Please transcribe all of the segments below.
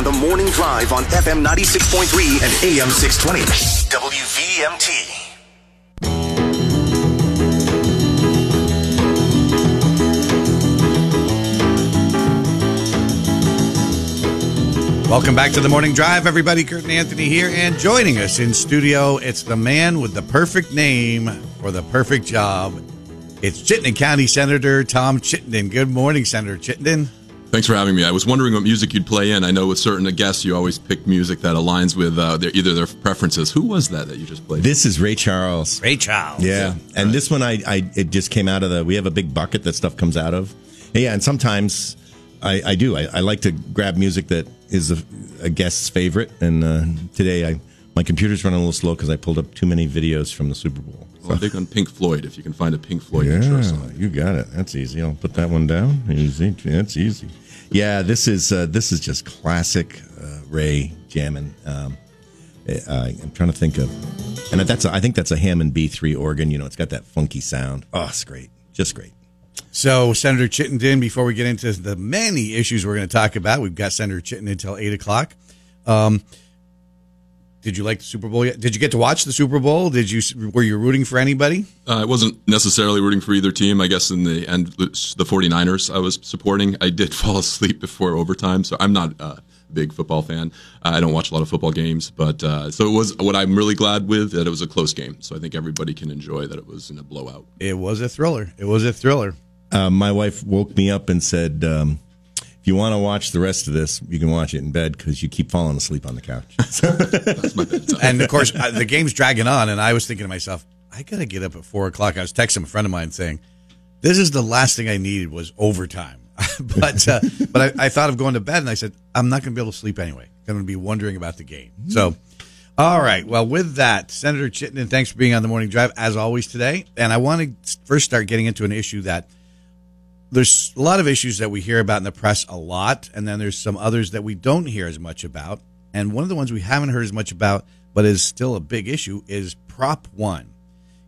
The morning drive on FM 96.3 and AM 620. WVMT. Welcome back to the morning drive, everybody. Kurt and Anthony here, and joining us in studio, it's the man with the perfect name for the perfect job. It's Chittenden County Senator Tom Chittenden. Good morning, Senator Chittenden. Thanks for having me. I was wondering what music you'd play in. I know with certain guests, you always pick music that aligns with uh, their, either their preferences. Who was that that you just played? This is Ray Charles. Ray Charles. Yeah, and this one I, I it just came out of the. We have a big bucket that stuff comes out of. Yeah, and sometimes I, I do. I, I like to grab music that is a, a guest's favorite. And uh, today I my computer's running a little slow because I pulled up too many videos from the Super Bowl. Well, I'm big on Pink Floyd. If you can find a Pink Floyd intro Yeah, song. you got it. That's easy. I'll put that one down. Easy. That's easy. Yeah, this is uh, this is just classic uh, Ray jamming. Um, uh, I'm trying to think of, and that's a, I think that's a Hammond B3 organ. You know, it's got that funky sound. Oh, it's great, just great. So, Senator Chittenden, before we get into the many issues we're going to talk about, we've got Senator Chittenden until 8 o'clock. Um, did you like the Super Bowl? Did you get to watch the Super Bowl? Did you Were you rooting for anybody? Uh, I wasn't necessarily rooting for either team. I guess in the end, the 49ers I was supporting. I did fall asleep before overtime, so I'm not a big football fan. I don't watch a lot of football games, but uh, so it was what I'm really glad with that it was a close game. So I think everybody can enjoy that it was in a blowout. It was a thriller. It was a thriller. Uh, my wife woke me up and said, um, "If you want to watch the rest of this, you can watch it in bed because you keep falling asleep on the couch." That's my and of course, uh, the game's dragging on, and I was thinking to myself, I gotta get up at four o'clock. I was texting a friend of mine saying, "This is the last thing I needed was overtime." but uh, but I, I thought of going to bed, and I said, I'm not gonna be able to sleep anyway. I'm gonna be wondering about the game. So, all right. Well, with that, Senator Chittenden, thanks for being on the morning drive as always today. And I want to first start getting into an issue that there's a lot of issues that we hear about in the press a lot, and then there's some others that we don't hear as much about. And one of the ones we haven't heard as much about, but is still a big issue, is Prop One.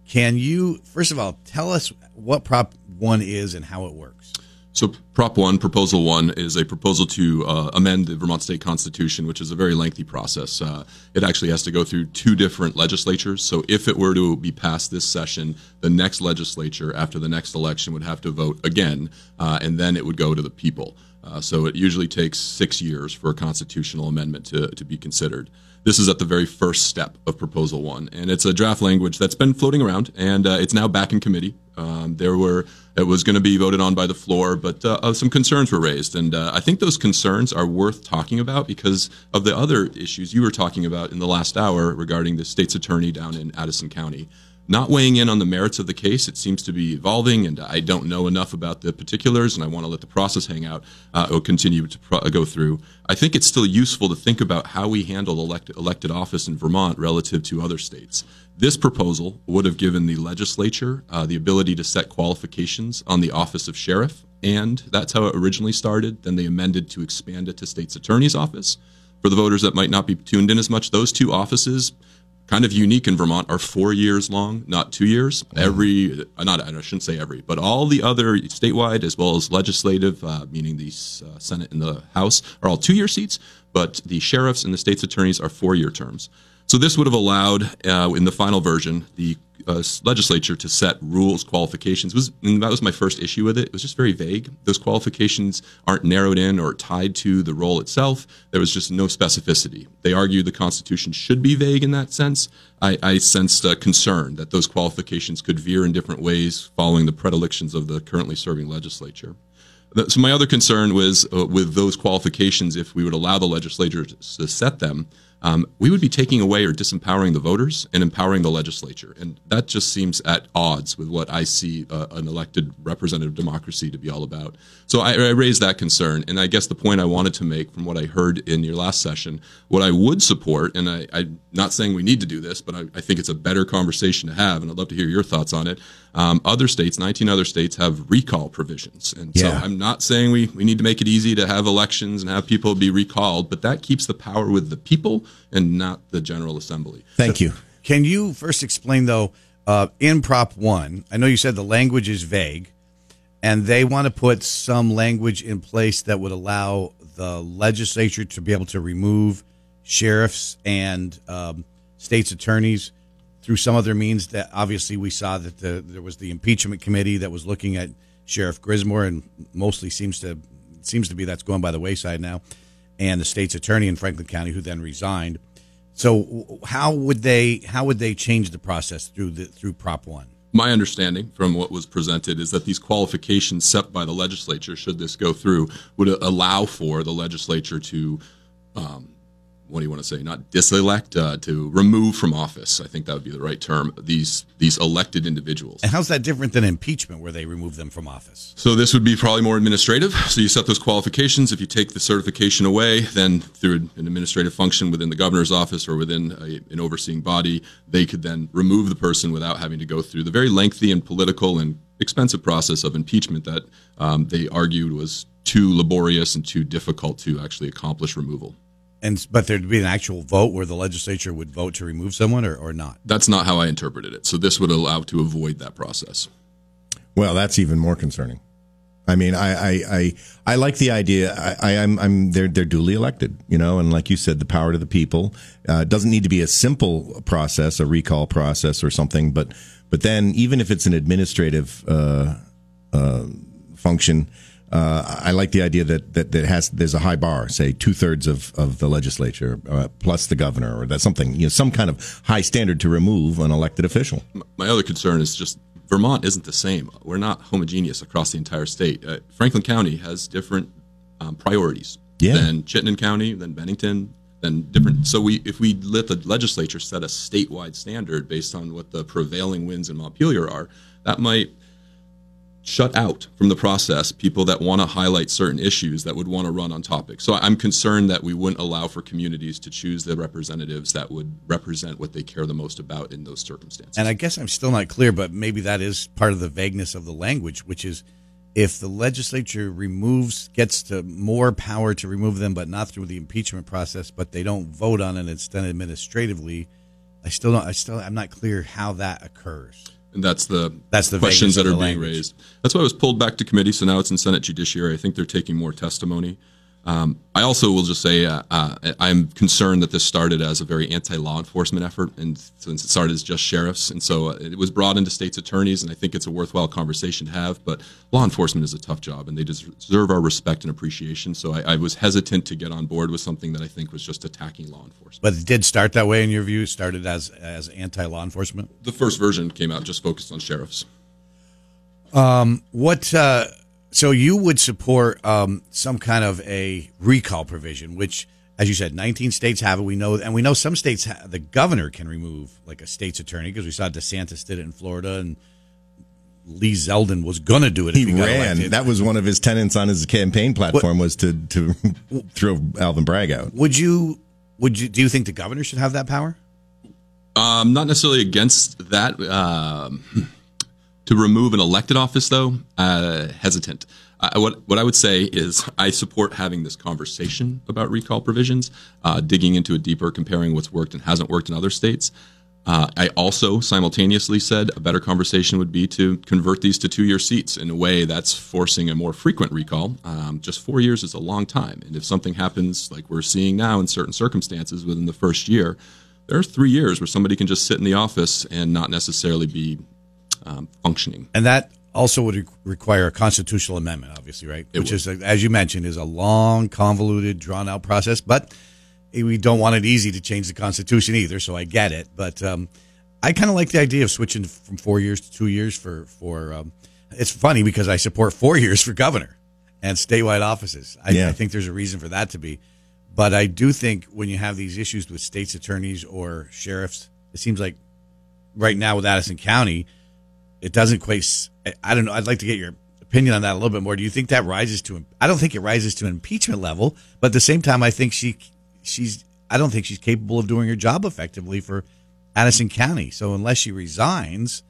Can you, first of all, tell us what Prop One is and how it works? So, Prop 1, Proposal 1, is a proposal to uh, amend the Vermont State Constitution, which is a very lengthy process. Uh, it actually has to go through two different legislatures. So, if it were to be passed this session, the next legislature after the next election would have to vote again, uh, and then it would go to the people. Uh, so, it usually takes six years for a constitutional amendment to, to be considered. This is at the very first step of Proposal 1, and it's a draft language that's been floating around, and uh, it's now back in committee. Um, there were it was going to be voted on by the floor, but uh, some concerns were raised, and uh, I think those concerns are worth talking about because of the other issues you were talking about in the last hour regarding the state's attorney down in Addison County. Not weighing in on the merits of the case, it seems to be evolving, and I don't know enough about the particulars, and I want to let the process hang out uh, or continue to pro- go through. I think it's still useful to think about how we handle elected elected office in Vermont relative to other states. This proposal would have given the legislature uh, the ability to set qualifications on the office of sheriff, and that's how it originally started. Then they amended to expand it to state's attorney's office. For the voters that might not be tuned in as much, those two offices, kind of unique in Vermont, are four years long, not two years. Every, uh, not I shouldn't say every, but all the other statewide as well as legislative, uh, meaning the uh, Senate and the House, are all two-year seats. But the sheriffs and the state's attorneys are four-year terms. So this would have allowed, uh, in the final version, the uh, legislature to set rules, qualifications. Was and that was my first issue with it. It was just very vague. Those qualifications aren't narrowed in or tied to the role itself. There was just no specificity. They argued the Constitution should be vague in that sense. I, I sensed a concern that those qualifications could veer in different ways following the predilections of the currently serving legislature. So my other concern was uh, with those qualifications, if we would allow the legislature to set them, um, we would be taking away or disempowering the voters and empowering the legislature. And that just seems at odds with what I see uh, an elected representative democracy to be all about. So I, I raised that concern. And I guess the point I wanted to make from what I heard in your last session, what I would support, and I, I'm not saying we need to do this, but I, I think it's a better conversation to have, and I'd love to hear your thoughts on it. Um, other states, 19 other states, have recall provisions. And so Yeah. I'm not saying we, we need to make it easy to have elections and have people be recalled, but that keeps the power with the people and not the General Assembly. Thank you. Can you first explain, though, uh, in Prop 1, I know you said the language is vague, and they want to put some language in place that would allow the legislature to be able to remove sheriffs and um, states attorneys through some other means. That obviously we saw that the, there was the impeachment committee that was looking at Sheriff Grismore, and mostly seems to seems to be that's going by the wayside now, and the state's attorney in Franklin County who then resigned. So how would they how would they change the process through the through Prop One? My understanding from what was presented is that these qualifications set by the legislature, should this go through, would allow for the legislature to um, what do you want to say? Not diselect, uh, to remove from office. I think that would be the right term. These these elected individuals. And how's that different than impeachment, where they remove them from office? So this would be probably more administrative. So you set those qualifications. If you take the certification away, then through an administrative function within the governor's office or within a, an overseeing body, they could then remove the person without having to go through the very lengthy and political and expensive process of impeachment that um, they argued was too laborious and too difficult to actually accomplish removal. And but there'd be an actual vote where the legislature would vote to remove someone, or, or not. That's not how I interpreted it. So this would allow to avoid that process. Well, that's even more concerning. I mean, I I, I, I like the idea. I, I am I'm, I'm they're they're duly elected, you know, and like you said, the power to the people. Uh, doesn't need to be a simple process, a recall process or something, but but then even if it's an administrative uh, uh, function, uh, I like the idea that, that that has there's a high bar, say two thirds of, of the legislature uh, plus the governor, or that something you know some kind of high standard to remove an elected official. My other concern is just Vermont isn't the same. We're not homogeneous across the entire state. Uh, Franklin County has different um, priorities yeah. than Chittenden County, than Bennington, than different. So we if we let the legislature set a statewide standard based on what the prevailing winds in Montpelier are, that might shut out from the process people that want to highlight certain issues that would want to run on topics. So I'm concerned that we wouldn't allow for communities to choose the representatives that would represent what they care the most about in those circumstances. And I guess I'm still not clear, but maybe that is part of the vagueness of the language, which is if the legislature removes gets to more power to remove them, but not through the impeachment process, but they don't vote on it, it's done administratively. I still don't. I still. I'm not clear how that occurs. And that's the That's the questions that are being language. raised. That's why it was pulled back to committee. So now it's in Senate Judiciary. I think they're taking more testimony. Um, I also will just say uh, uh, I'm concerned that this started as a very anti-law enforcement effort, and since it started as just sheriffs, and so uh, it was brought into states' attorneys, and I think it's a worthwhile conversation to have. But law enforcement is a tough job, and they deserve our respect and appreciation. So I, I was hesitant to get on board with something that I think was just attacking law enforcement. But it did start that way in your view. Started as as anti law enforcement. The first version came out just focused on sheriffs. What? So you would support um, some kind of a recall provision, which, as you said, 19 states have it. We know, and we know some states ha- the governor can remove like a state's attorney because we saw DeSantis did it in Florida, and Lee Zeldin was going to do it. He if he got ran. elected. That was one of his tenants on his campaign platform was to to throw Alvin Bragg out. Would you? Would you? Do you think the governor should have that power? Um, not necessarily against that. Um, to remove an elected office, though, uh, hesitant. I, what what I would say is I support having this conversation about recall provisions, uh, digging into it deeper, comparing what's worked and hasn't worked in other states. Uh, I also simultaneously said a better conversation would be to convert these to two-year seats. In a way, that's forcing a more frequent recall. Um, just four years is a long time, and if something happens like we're seeing now in certain circumstances within the first year, there are three years where somebody can just sit in the office and not necessarily be um, functioning. And that also would require a constitutional amendment, obviously, right? It Which would. is, as you mentioned, is a long, convoluted, drawn out process. But we don't want it easy to change the Constitution either, so I get it. But um, I kind of like the idea of switching from four years to two years for for. Um, it's funny because I support four years for governor and statewide offices. I, Yeah. I think there's a reason for that to be. But I do think when you have these issues with states' attorneys or sheriffs, it seems like right now with Addison County, it doesn't quite. I don't know. I'd like to get your opinion on that a little bit more. Do you think that rises to? I don't think it rises to an impeachment level, but at the same time, I think she, she's. I don't think she's capable of doing her job effectively for Addison County. So unless she resigns,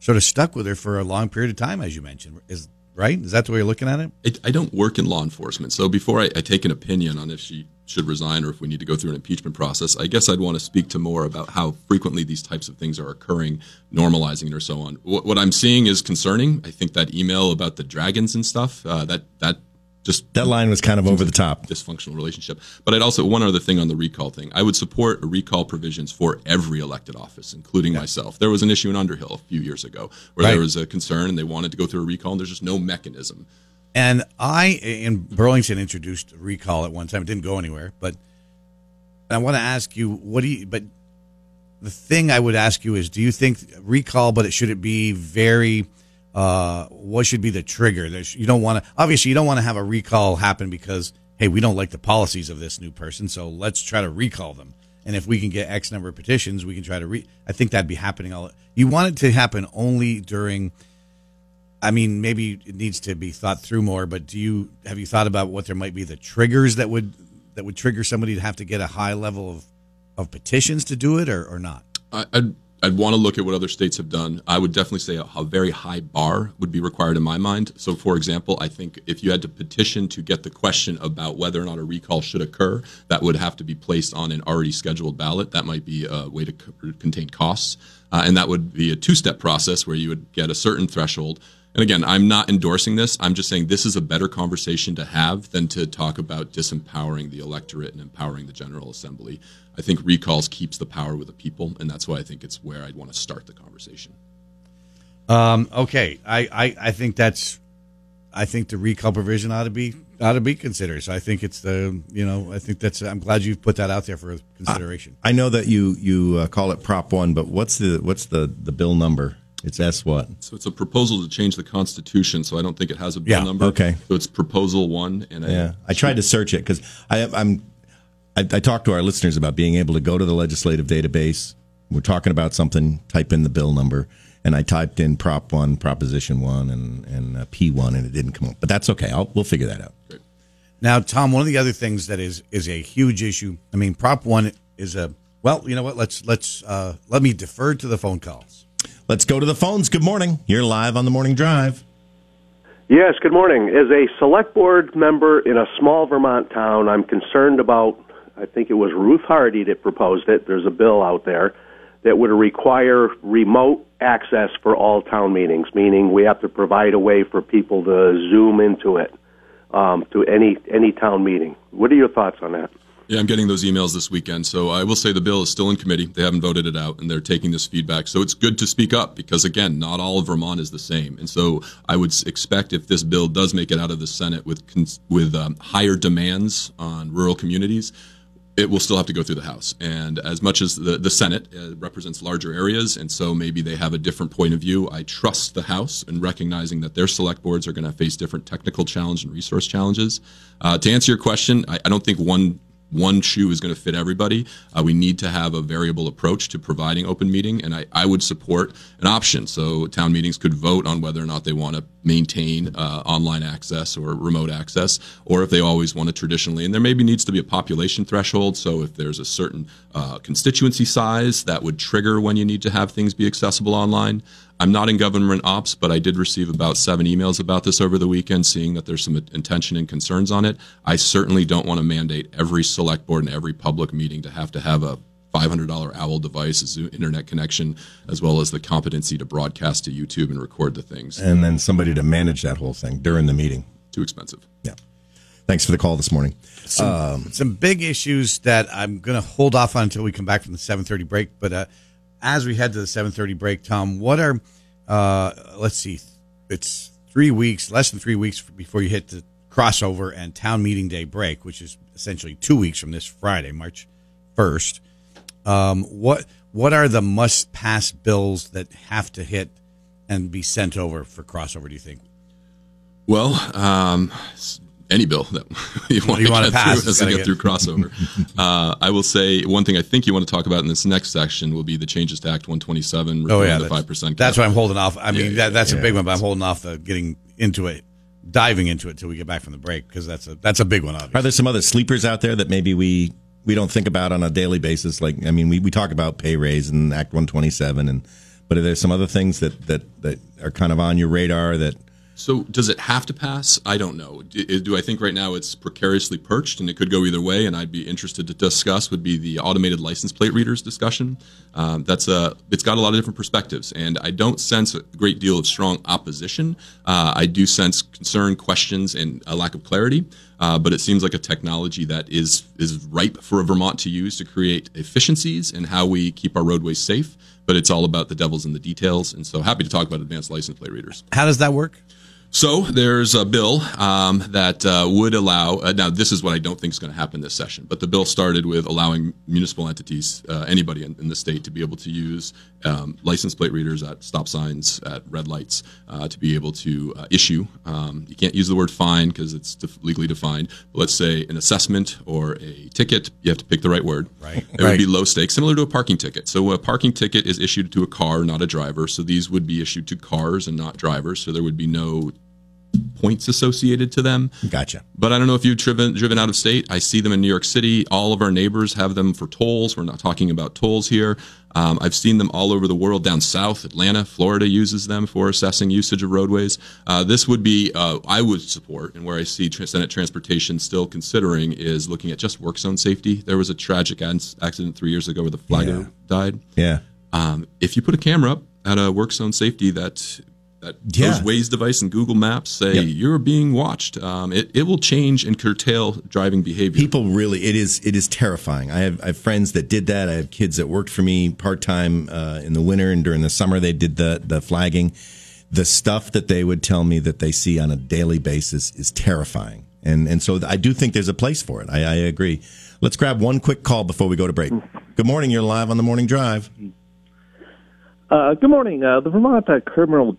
sort of stuck with her for a long period of time, as you mentioned, is right. Is that the way you're looking at it? I, I don't work in law enforcement, so before I, I take an opinion on if she should resign or if we need to go through an impeachment process, I guess I'd want to speak to more about how frequently these types of things are occurring, normalizing it or so on. What, what I'm seeing is concerning. I think that email about the dragons and stuff uh, that that just That line was kind of over the top. dysfunctional relationship. But I'd also one other thing on the recall thing. I would support recall provisions for every elected office, including myself. There was an issue in Underhill a few years ago where Right. there was a concern and they wanted to go through a recall, and there's just no mechanism. And I, in Burlington, introduced recall at one time. It didn't go anywhere. But I want to ask you, what do you, but the thing I would ask you is, do you think recall, but it should it be very, uh, what should be the trigger? There's, you don't want to, obviously, you don't want to have a recall happen because, hey, we don't like the policies of this new person, so let's try to recall them. And if we can get X number of petitions, we can try to re. I think that'd be happening all. You want it to happen only during. I mean, maybe it needs to be thought through more. But do you have you thought about what there might be the triggers that would that would trigger somebody to have to get a high level of of petitions to do it, or, or not? I, I'd I'd want to look at what other states have done. I would definitely say a, a very high bar would be required in my mind. So, for example, I think if you had to petition to get the question about whether or not a recall should occur, that would have to be placed on an already scheduled ballot. That might be a way to c- contain costs, uh, and that would be a two-step process where you would get a certain threshold. And again, I'm not endorsing this. I'm just saying this is a better conversation to have than to talk about disempowering the electorate and empowering the General Assembly. I think recalls keeps the power with the people, and that's why I think it's where I'd want to start the conversation. Um, okay, I, I, I think that's I think the recall provision ought to be ought to be considered. So I think it's the you know I think that's I'm glad you've put that out there for consideration. I know that you you uh, call it Prop One, but what's the what's the the bill number? It's S what? So it's a proposal to change the Constitution. So I don't think it has a bill Yeah, number. okay. So it's proposal one, and I- Yeah, I tried to search it because I'm. I, I talked to our listeners about being able to go to the legislative database. We're talking about something. Type in the bill number, and I typed in Prop One, Proposition One, and and uh, P One, and it didn't come up. But that's okay. I'll, we'll figure that out. Now, Tom, one of the other things that is is a huge issue. I mean, Prop One is a well. You know what? Let's let's uh, let me defer to the phone calls. Let's go to the phones. Good morning. You're live on the morning drive. Yes, good morning. As a select board member in a small Vermont town, I'm concerned about, I think it was Ruth Hardy that proposed it. There's a bill out there that would require remote access for all town meetings, meaning we have to provide a way for people to zoom into it, um, to any, any town meeting. What are your thoughts on that? Yeah, I'm getting those emails this weekend. So I will say the bill is still in committee. They haven't voted it out, and they're taking this feedback. So it's good to speak up because, again, not all of Vermont is the same. And so I would expect if this bill does make it out of the Senate with with um, higher demands on rural communities, it will still have to go through the House. And as much as the, the Senate uh, represents larger areas, and so maybe they have a different point of view, I trust the House in recognizing that their select boards are going to face different technical challenge and resource challenges. Uh, to answer your question, I, I don't think one one shoe is going to fit everybody. Uh, we need to have a variable approach to providing open meeting, and I, I would support an option. So town meetings could vote on whether or not they want to maintain uh, online access or remote access, or if they always want it traditionally. And there maybe needs to be a population threshold. So if there's a certain uh, constituency size that would trigger when you need to have things be accessible online. I'm not in government ops, but I did receive about seven emails about this over the weekend, seeing that there's some intention and concerns on it. I certainly don't want to mandate every select board and every public meeting to have to have a $500 OWL device, a Zoom internet connection, as well as the competency to broadcast to YouTube and record the things. And then somebody to manage that whole thing during the meeting. Too expensive. Yeah. Thanks for the call this morning. some, some big issues that I'm going to hold off on until we come back from the 7:30 break. But uh, as we head to the 7:30 break, Tom, what are uh, let's see, it's three weeks, less than three weeks before you hit the crossover and town meeting day break, which is essentially two weeks from this Friday, March 1st. Um, what what are the must pass bills that have to hit and be sent over for crossover? Do you think? Well, um, any bill that you want You to wanna pass, through it's as to get get- through crossover. uh, I will say one thing I think you want to talk about in this next section will be the changes to Act 127, Oh yeah, the that's, five percent. That's why I'm holding off. I mean, Yeah, that, that's a yeah. big one, but I'm holding off the getting into it, diving into it till we get back from the break because that's a that's a big one. Obviously. Are there some other sleepers out there that maybe we we don't think about on a daily basis? Like, I mean, we, we talk about pay raise and Act 127, and but are there some other things that that that are kind of on your radar that So, does it have to pass? I don't know. Do, do, I think right now it's precariously perched and it could go either way? And I'd be interested to discuss would be the automated license plate readers discussion. Um, that's a it's got a lot of different perspectives, and I don't sense a great deal of strong opposition. Uh, I do sense concern, questions, and a lack of clarity. Uh, but it seems like a technology that is is ripe for Vermont to use to create efficiencies in how we keep our roadways safe. But it's all about the devils in the details, and so happy to talk about advanced license plate readers. How does that work? So there's a bill um, that uh, would allow. Uh, now, this is what I don't think is going to happen this session, but the bill started with allowing municipal entities, uh, anybody in, in, the state, to be able to use um, license plate readers at stop signs, at red lights, uh, to be able to uh, issue. Um, you can't use the word fine because it's def- legally defined. But let's say an assessment or a ticket. You have to pick the right word. Right. It right. would be low stakes, similar to a parking ticket. So a parking ticket is issued to a car, not a driver. So these would be issued to cars and not drivers. So there would be no points associated to them. Gotcha. But I don't know if you've driven driven out of state. I see them in New York City. All of our neighbors have them for tolls. We're not talking about tolls here. Um, I've seen them all over the world. Down south, Atlanta, Florida uses them for assessing usage of roadways. Uh, this would be uh, I would support, and where I see Senate Transportation still considering is looking at just work zone safety. There was a tragic accident three years ago where the flagger Yeah. died. Yeah. Um, if you put a camera up at a work zone safety that that Yeah. those Waze device and Google Maps say Yep. you're being watched, um, it, it will change and curtail driving behavior. People really, it is it is terrifying. I have I have friends that did that. I have kids that worked for me part time uh, in the winter and during the summer. They did the the flagging. The stuff that they would tell me that they see on a daily basis is terrifying, and and so I do think there's a place for it. I, I agree. Let's grab one quick call before we go to break. Good morning. You're live on the morning drive. Uh, good morning. Uh, the Vermont uh, Criminal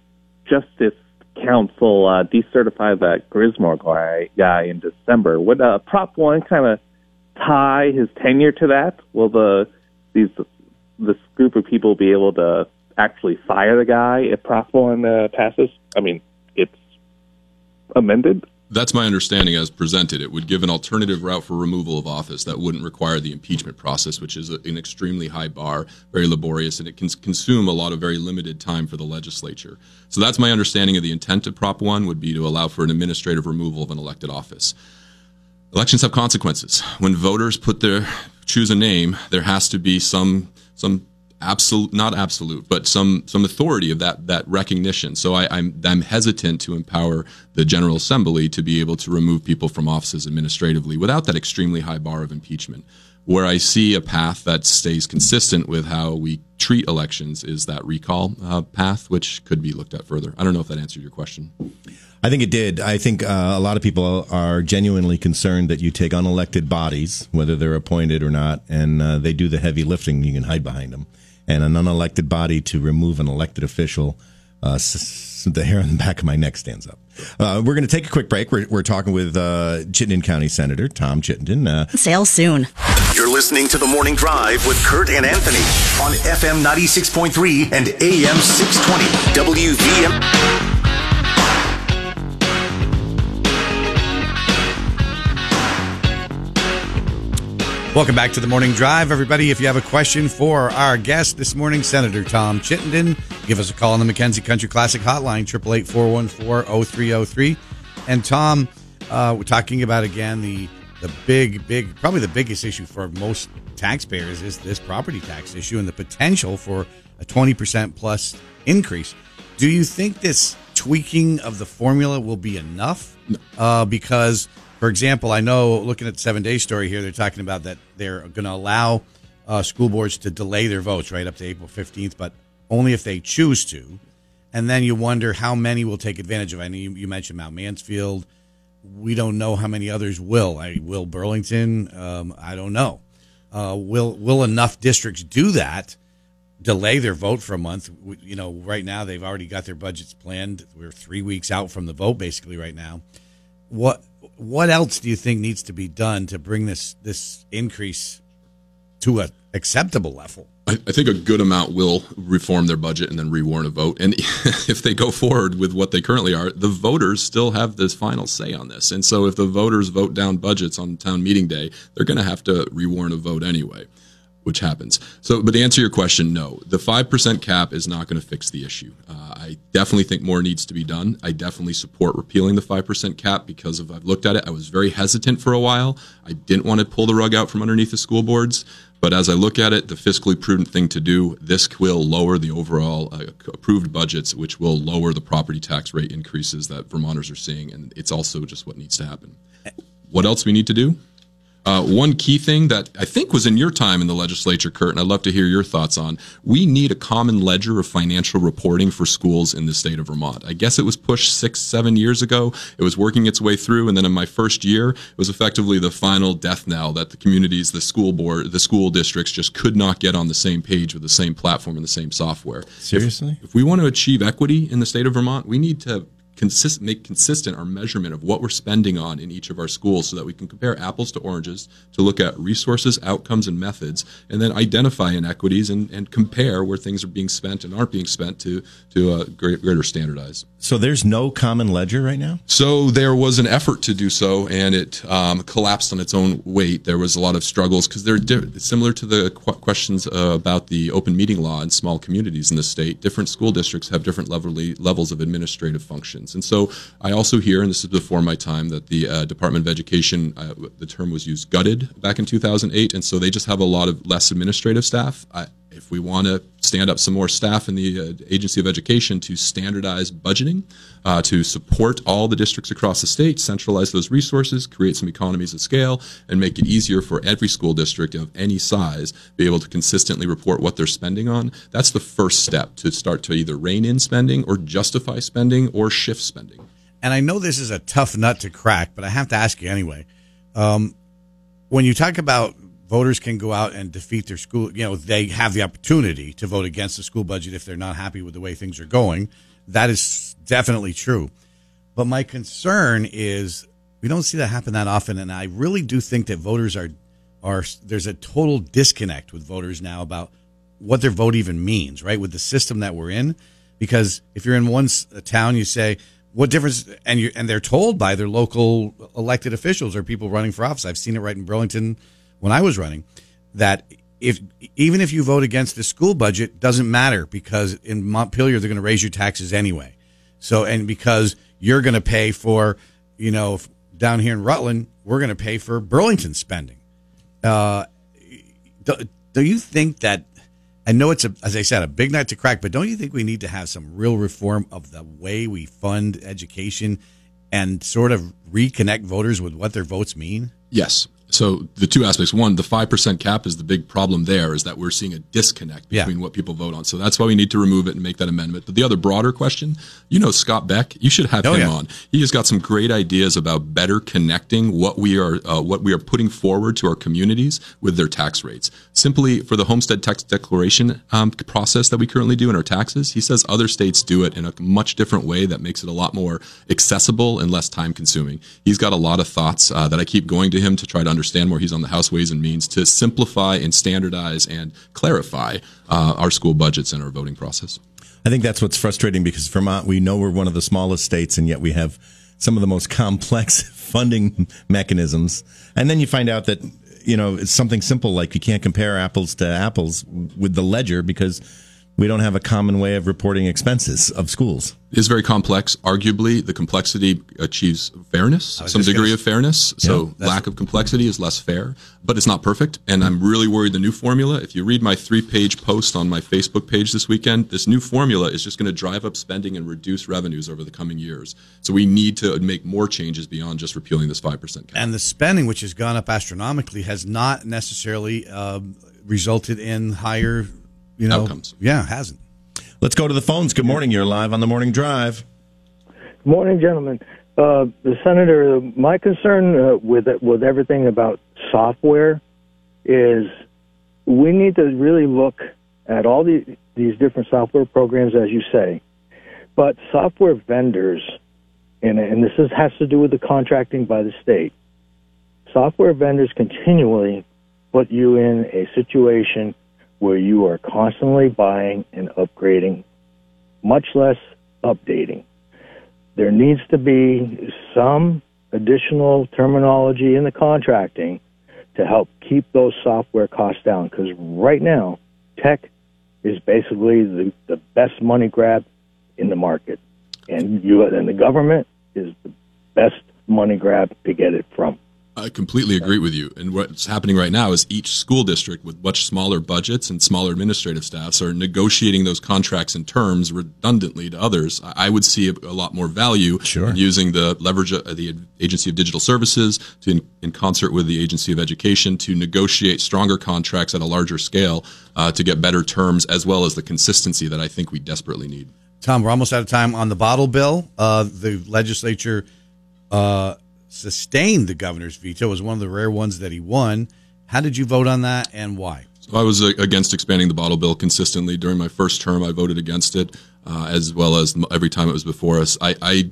Justice Council uh, decertified that Grismore guy, guy in December. Would uh, Prop One kind of tie his tenure to that? Will the these this group of people be able to actually fire the guy if Prop One uh, passes? I mean, it's amended. That's my understanding as presented. It would give an alternative route for removal of office that wouldn't require the impeachment process, which is an extremely high bar, very laborious, and it can consume a lot of very limited time for the legislature. So that's my understanding of the intent of Prop 1 would be to allow for an administrative removal of an elected office. Elections have consequences. When voters put their choose a name, there has to be some some absolute not absolute but some some authority of that that recognition so I, I'm I'm hesitant to empower the General Assembly to be able to remove people from offices administratively without that extremely high bar of impeachment where I see a path that stays consistent with how we treat elections is that recall uh, path which could be looked at further I don't know if that answered your question I think it did. I think uh, a lot of people are genuinely concerned that you take unelected bodies, whether they're appointed or not, and uh, they do the heavy lifting. You can hide behind them. And an unelected body to remove an elected official, uh, s- s- the hair on the back of my neck stands up. Uh, we're going to take a quick break. We're, we're talking with uh, Chittenden County Senator Tom Chittenden. Uh, Sale soon. You're listening to The Morning Drive with Kurt and Anthony on FM 96.3 and AM 620 WVM. Welcome back to the Morning Drive, everybody. If you have a question for our guest this morning, Senator Tom Chittenden, give us a call on the Mackenzie Country Classic Hotline, 888-414-0303. And Tom, uh, we're talking about again the the big, big, probably the biggest issue for most taxpayers is this property tax issue and the potential for a 20% plus increase. Do you think this tweaking of the formula will be enough? Uh, because, for example, I know looking at the seven day story here, they're talking about that they're going to allow uh, school boards to delay their votes right up to April 15th, but only if they choose to. And then you wonder how many will take advantage of it. I know you, you mentioned Mount Mansfield. We don't know how many others will. I will Burlington. Um, I don't know. Uh, will will enough districts do that? Delay their vote for a month. We- You know, right now they've already got their budgets planned. We're three weeks out from the vote, basically, right now. What what else do you think needs to be done to bring this this increase to a acceptable level? I, I think a good amount will reform their budget and then rewarn a vote. And if they go forward with what they currently are, the voters still have this final say on this. And so if the voters vote down budgets on town meeting day, they're going to have to rewarn a vote anyway. Which happens. So, but to answer your question, no, the 5% cap is not going to fix the issue. Uh, I definitely think more needs to be done. I definitely support repealing the 5% cap because of I've looked at it. I was very hesitant for a while. I didn't want to pull the rug out from underneath the school boards. But as I look at it, the fiscally prudent thing to do, this will lower the overall uh, approved budgets, which will lower the property tax rate increases that Vermonters are seeing. And it's also just what needs to happen. What else we need to do? Uh, one key thing that I think was in your time in the legislature, Kurt, and I'd love to hear your thoughts on. We need a common ledger of financial reporting for schools in the state of Vermont. I guess it was pushed six, seven years ago. It was working its way through, and then in my first year, it was effectively the final death knell that the communities, the school board, the school districts just could not get on the same page with the same platform and the same software. Seriously? If, if we want to achieve equity in the state of Vermont, we need to consist, make consistent our measurement of what we're spending on in each of our schools so that we can compare apples to oranges to look at resources, outcomes, and methods, and then identify inequities and, and compare where things are being spent and aren't being spent to, to uh, greater standardize. So there's no common ledger right now? So there was an effort to do so, and it um, collapsed on its own weight. There was a lot of struggles because they're di- similar to the qu- questions uh, about the open meeting law in small communities in the state. Different school districts have different level- levels of administrative functions. And so I also hear, and this is before my time, that the uh, Department of Education, uh, the term was used gutted back in 2008, and so they just have a lot of less administrative staff. I, if we want to stand up some more staff in the uh, Agency of Education to standardize budgeting, uh, to support all the districts across the state, centralize those resources, create some economies of scale, and make it easier for every school district of any size be able to consistently report what they're spending on. That's the first step to start to either rein in spending or justify spending or shift spending. And I know this is a tough nut to crack, but I have to ask you anyway. Um, when you talk about voters can go out and defeat their school. You know, they have the opportunity to vote against the school budget if they're not happy with the way things are going. That is definitely true. But my concern is we don't see that happen that often, and I really do think that voters are are there's a total disconnect with voters now about what their vote even means, right? With the system that we're in, because if you're in one town, you say what difference, and you and they're told by their local elected officials or people running for office. I've seen it right in Burlington when I was running that if even if you vote against the school budget doesn't matter because in Montpelier they're going to raise your taxes anyway. So and because you're going to pay for you know down here in Rutland we're going to pay for Burlington spending. Uh, do, do you think that? I know it's a, as I said, a big nut to crack, but don't you think we need to have some real reform of the way we fund education and sort of reconnect voters with what their votes mean? Yes, so the two aspects one the 5% cap is the big problem there is that we're seeing a disconnect between yeah. what people vote on. So that's why we need to remove it and make that amendment. But the other broader question you know scott beck you should have oh, him yeah. on. He has got some great ideas about better connecting what we are uh, what we are putting forward to our communities with their tax rates. Simply for the homestead tax declaration um, process that we currently do in our taxes he says other states do it in a much different way that makes it a lot more accessible and less time consuming. He's got a lot of thoughts uh, that i keep going to him to try to understand where he's on the House Ways and Means to simplify and standardize and clarify uh, our school budgets and our voting process. I think that's what's frustrating because Vermont, we know we're one of the smallest states, and yet we have some of the most complex funding mechanisms. And then you find out that, you know, it's something simple like you can't compare apples to apples with the ledger because we don't have a common way of reporting expenses of schools. It is very complex. Arguably, the complexity achieves fairness, some degree of fairness. So yeah, lack of complexity is less fair, but it's not perfect. And I'm really worried the new formula, if you read my three page post on my Facebook page this weekend, this new formula is just going to drive up spending and reduce revenues over the coming years. So we need to make more changes beyond just repealing this 5% cap. And the spending, which has gone up astronomically, has not necessarily uh, resulted in higher you know, outcomes. Yeah, hasn't. Let's go to the phones. Good morning. You're live on the morning drive. Good morning, gentlemen. Uh, the senator, my concern uh, with with everything about software is we need to really look at all the, these different software programs, as you say, but software vendors, and, and this is, has to do with the contracting by the state. Software vendors continually put you in a situation where you are constantly buying and upgrading, much less updating. There needs to be some additional terminology in the contracting to help keep those software costs down. Because right now, tech is basically the, the best money grab in the market, and you and the government is the best money grab to get it from. I completely agree with you. And what's happening right now is each school district with much smaller budgets and smaller administrative staffs are negotiating those contracts and terms redundantly to others. I would see a, a lot more value Sure. in using the leverage of the Agency of Digital Services to, in, in concert with the Agency of Education to negotiate stronger contracts at a larger scale uh, to get better terms as well as the consistency that I think we desperately need. Tom, we're almost out of time on the bottle bill. Uh, the legislature uh, sustained the governor's veto. It was one of the rare ones that he won. How did you vote on that, and why? So I was uh, against expanding the bottle bill consistently during my first term. I voted against it, uh, as well as every time it was before us. I, I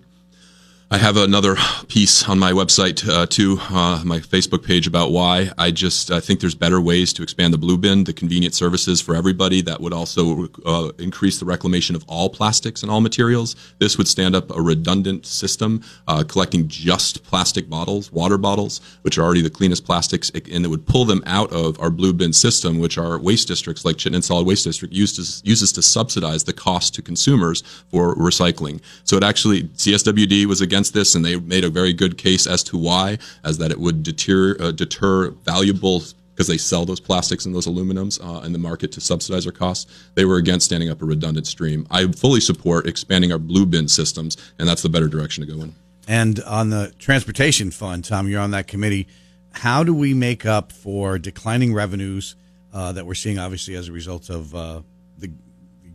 I have another piece on my website uh, too, uh, my Facebook page about why I just I think there's better ways to expand the blue bin, the convenient services for everybody. That would also uh, increase the reclamation of all plastics and all materials. This would stand up a redundant system, uh, collecting just plastic bottles, water bottles, which are already the cleanest plastics, and it would pull them out of our blue bin system, which our waste districts like Chittenden Solid Waste District uses uses to subsidize the cost to consumers for recycling. So it actually CSWD was against this, and they made a very good case as to why, as that it would deter uh, deter valuable because they sell those plastics and those aluminums uh, in the market to subsidize their costs. They were against standing up a redundant stream. I fully support expanding our blue bin systems, and that's the better direction to go in. And on the transportation fund, Tom, you're on that committee. How do we make up for declining revenues uh, that we're seeing, obviously, as a result of uh, the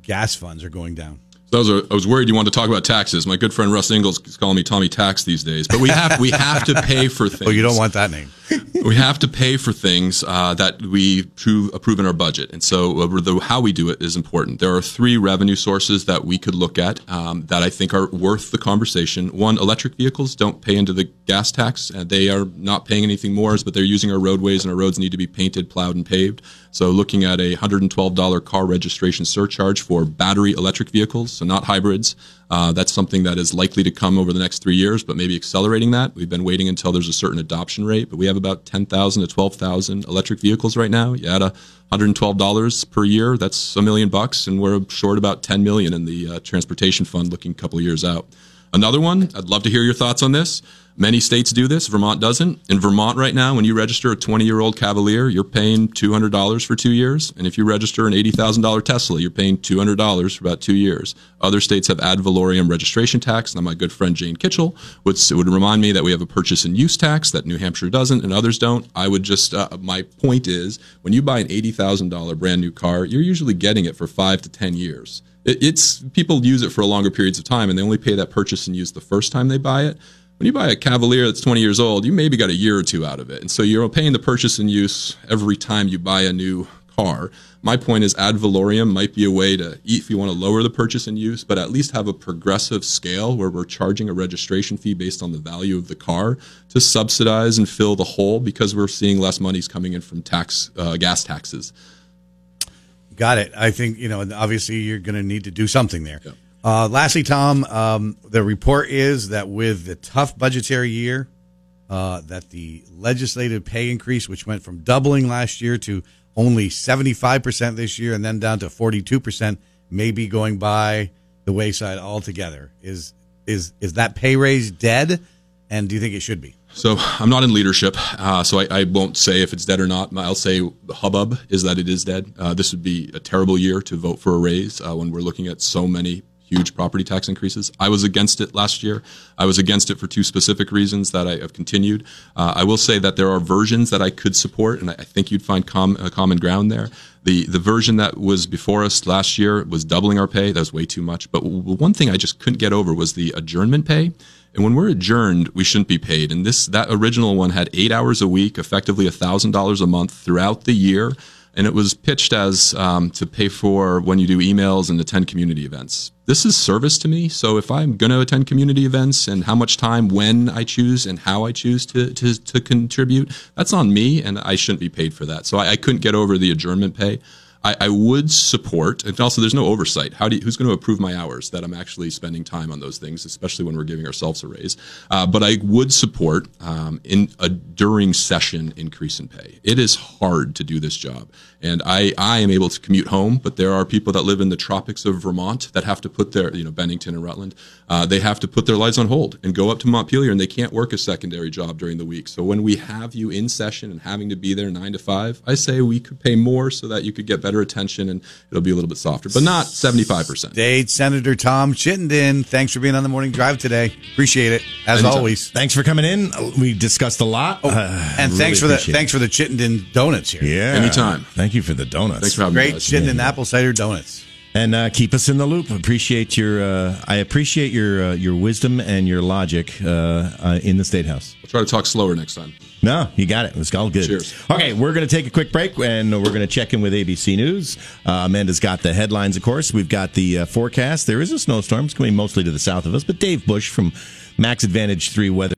gas funds are going down? I was, I was worried you wanted to talk about taxes. My good friend Russ Ingalls is calling me Tommy Tax these days, but we have we have to pay for things. Oh, you don't want that name. we have to pay for things uh, that we prove, approve in our budget, and so uh, the, how we do it is important. There are three revenue sources that we could look at um, that I think are worth the conversation. One, electric vehicles don't pay into the gas tax, and they are not paying anything more, but they're using our roadways, and our roads need to be painted, plowed, and paved. So, looking at a $112 car registration surcharge for battery electric vehicles, so not hybrids. Uh, that's something that is likely to come over the next three years, but maybe accelerating that. We've been waiting until there's a certain adoption rate, but we have about 10,000 to 12,000 electric vehicles right now. You add a $112 per year, that's a million bucks, and we're short about 10 million in the uh, transportation fund looking a couple of years out. Another one, I'd love to hear your thoughts on this. Many states do this. Vermont doesn't. In Vermont right now, when you register a 20 year old Cavalier, you're paying $200 for two years. And if you register an $80,000 Tesla, you're paying $200 for about two years. Other states have ad valorem registration tax. Now, my good friend Jane Kitchell would, would remind me that we have a purchase and use tax that New Hampshire doesn't and others don't. I would just, uh, my point is when you buy an $80,000 brand new car, you're usually getting it for five to 10 years. It, it's people use it for longer periods of time and they only pay that purchase and use the first time they buy it. When you buy a Cavalier that's 20 years old, you maybe got a year or two out of it. And so you're paying the purchase and use every time you buy a new car. My point is ad valorem might be a way to, if you want to lower the purchase and use, but at least have a progressive scale where we're charging a registration fee based on the value of the car to subsidize and fill the hole because we're seeing less monies coming in from tax, uh, gas taxes. Got it. I think, you know, obviously you're going to need to do something there. Uh, lastly, Tom, um, the report is that with the tough budgetary year, uh, that the legislative pay increase, which went from doubling last year to only 75% this year and then down to 42%, may be going by the wayside altogether. Is is is that pay raise dead? And do you think it should be? So I'm not in leadership, uh, so I, I, won't say if it's dead or not. I'll say the hubbub is that it is dead. Uh, this would be a terrible year to vote for a raise uh, when we're looking at so many huge property tax increases. I was against it last year. I was against it for two specific reasons that I have continued. Uh, I will say that there are versions that I could support, and I think you'd find com- common ground there. The the version that was before us last year was doubling our pay. That was way too much. But w- one thing I just couldn't get over was the adjournment pay. And when we're adjourned, we shouldn't be paid. And this that original one had eight hours a week, effectively thousand dollars a month throughout the year. And it was pitched as um, to pay for when you do emails and attend community events. This is service to me. So if I'm going to attend community events and how much time, when I choose, and how I choose to, to, to contribute, that's on me, and I shouldn't be paid for that. So I, I couldn't get over the adjournment pay. I, I would support, and also there's no oversight. How do you, who's going to approve my hours that I'm actually spending time on those things, especially when we're giving ourselves a raise? Uh, but I would support um, in a during session increase in pay. It is hard to do this job, and I I am able to commute home, but there are people that live in the tropics of Vermont that have to put their you know Bennington and Rutland, uh, they have to put their lives on hold and go up to Montpelier, and they can't work a secondary job during the week. So when we have you in session and having to be there nine to five, I say we could pay more so that you could get better attention and it'll be a little bit softer, but not seventy five percent. State Senator Tom Chittenden, thanks for being on the morning drive today. Appreciate it as Anytime. always. Thanks for coming in. We discussed a lot. Oh, Uh, and really thanks for the it. thanks for the Chittenden donuts here. Yeah. Anytime. Thank you for the donuts. Thanks for having me. Great guys. Chittenden apple cider donuts. And uh, keep us in the loop. Appreciate your. Uh, I appreciate your uh, your wisdom and your logic uh, uh, in the state house. I'll try to talk slower next time. No, you got it. It was all good. Cheers. Okay, we're going to take a quick break and we're going to check in with ABC News. Uh, Amanda's got the headlines, of course. We've got the uh, forecast. There is a snowstorm. It's coming mostly to the south of us, but Dave Bush from Max Advantage 3 Weather.